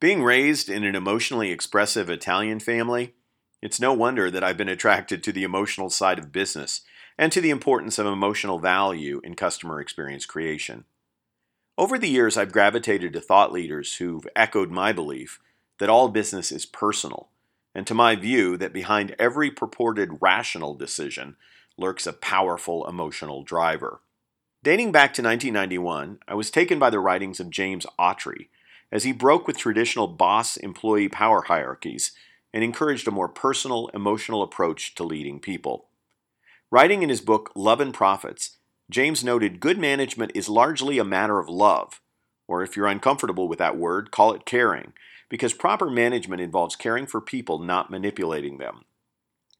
Being raised in an emotionally expressive Italian family, it's no wonder that I've been attracted to the emotional side of business and to the importance of emotional value in customer experience creation. Over the years, I've gravitated to thought leaders who've echoed my belief that all business is personal, and to my view that behind every purported rational decision lurks a powerful emotional driver. Dating back to 1991, I was taken by the writings of James Autry as he broke with traditional boss employee power hierarchies and encouraged a more personal, emotional approach to leading people. Writing in his book Love and Profits, James noted good management is largely a matter of love, or if you're uncomfortable with that word, call it caring, because proper management involves caring for people, not manipulating them.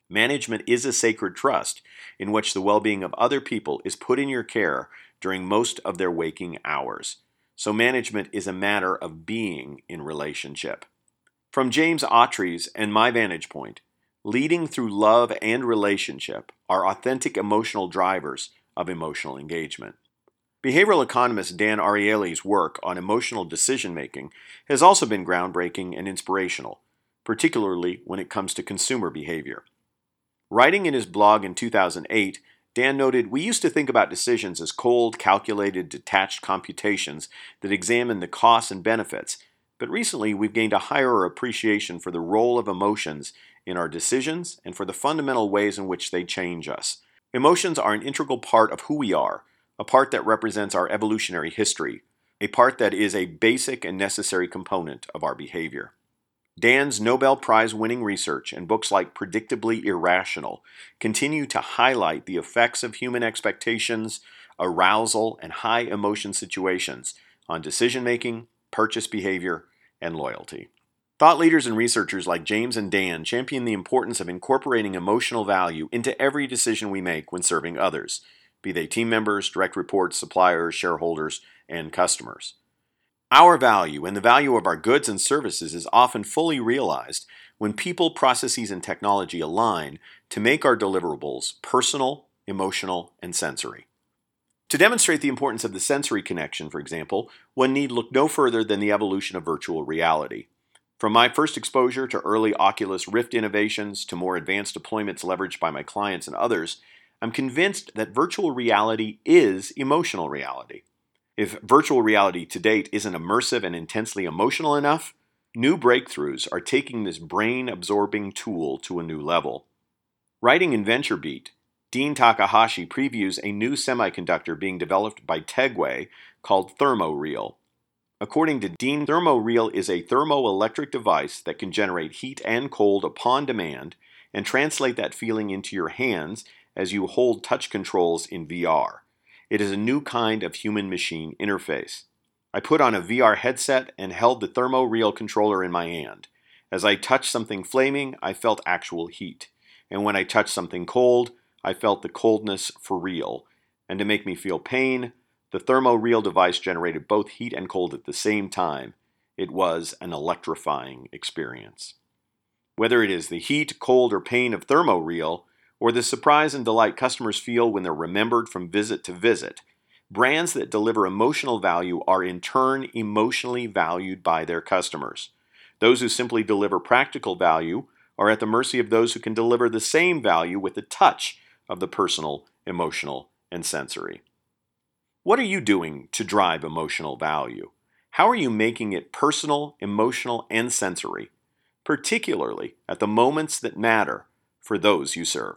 Management is a sacred trust in which the well being of other people is put in your care during most of their waking hours. So, management is a matter of being in relationship. From James Autry's and my vantage point, leading through love and relationship are authentic emotional drivers of emotional engagement. Behavioral economist Dan Ariely's work on emotional decision making has also been groundbreaking and inspirational, particularly when it comes to consumer behavior. Writing in his blog in 2008, Dan noted, We used to think about decisions as cold, calculated, detached computations that examine the costs and benefits, but recently we've gained a higher appreciation for the role of emotions in our decisions and for the fundamental ways in which they change us. Emotions are an integral part of who we are, a part that represents our evolutionary history, a part that is a basic and necessary component of our behavior. Dan's Nobel Prize winning research and books like Predictably Irrational continue to highlight the effects of human expectations, arousal, and high emotion situations on decision making, purchase behavior, and loyalty. Thought leaders and researchers like James and Dan champion the importance of incorporating emotional value into every decision we make when serving others, be they team members, direct reports, suppliers, shareholders, and customers. Our value and the value of our goods and services is often fully realized when people, processes, and technology align to make our deliverables personal, emotional, and sensory. To demonstrate the importance of the sensory connection, for example, one need look no further than the evolution of virtual reality. From my first exposure to early Oculus Rift innovations to more advanced deployments leveraged by my clients and others, I'm convinced that virtual reality is emotional reality. If virtual reality to date isn't immersive and intensely emotional enough, new breakthroughs are taking this brain absorbing tool to a new level. Writing in VentureBeat, Dean Takahashi previews a new semiconductor being developed by Tegway called ThermoReal. According to Dean, ThermoReal is a thermoelectric device that can generate heat and cold upon demand and translate that feeling into your hands as you hold touch controls in VR. It is a new kind of human machine interface. I put on a VR headset and held the ThermoReal controller in my hand. As I touched something flaming, I felt actual heat. And when I touched something cold, I felt the coldness for real. And to make me feel pain, the ThermoReal device generated both heat and cold at the same time. It was an electrifying experience. Whether it is the heat, cold, or pain of ThermoReal, or the surprise and delight customers feel when they're remembered from visit to visit. Brands that deliver emotional value are in turn emotionally valued by their customers. Those who simply deliver practical value are at the mercy of those who can deliver the same value with the touch of the personal, emotional, and sensory. What are you doing to drive emotional value? How are you making it personal, emotional, and sensory, particularly at the moments that matter for those you serve?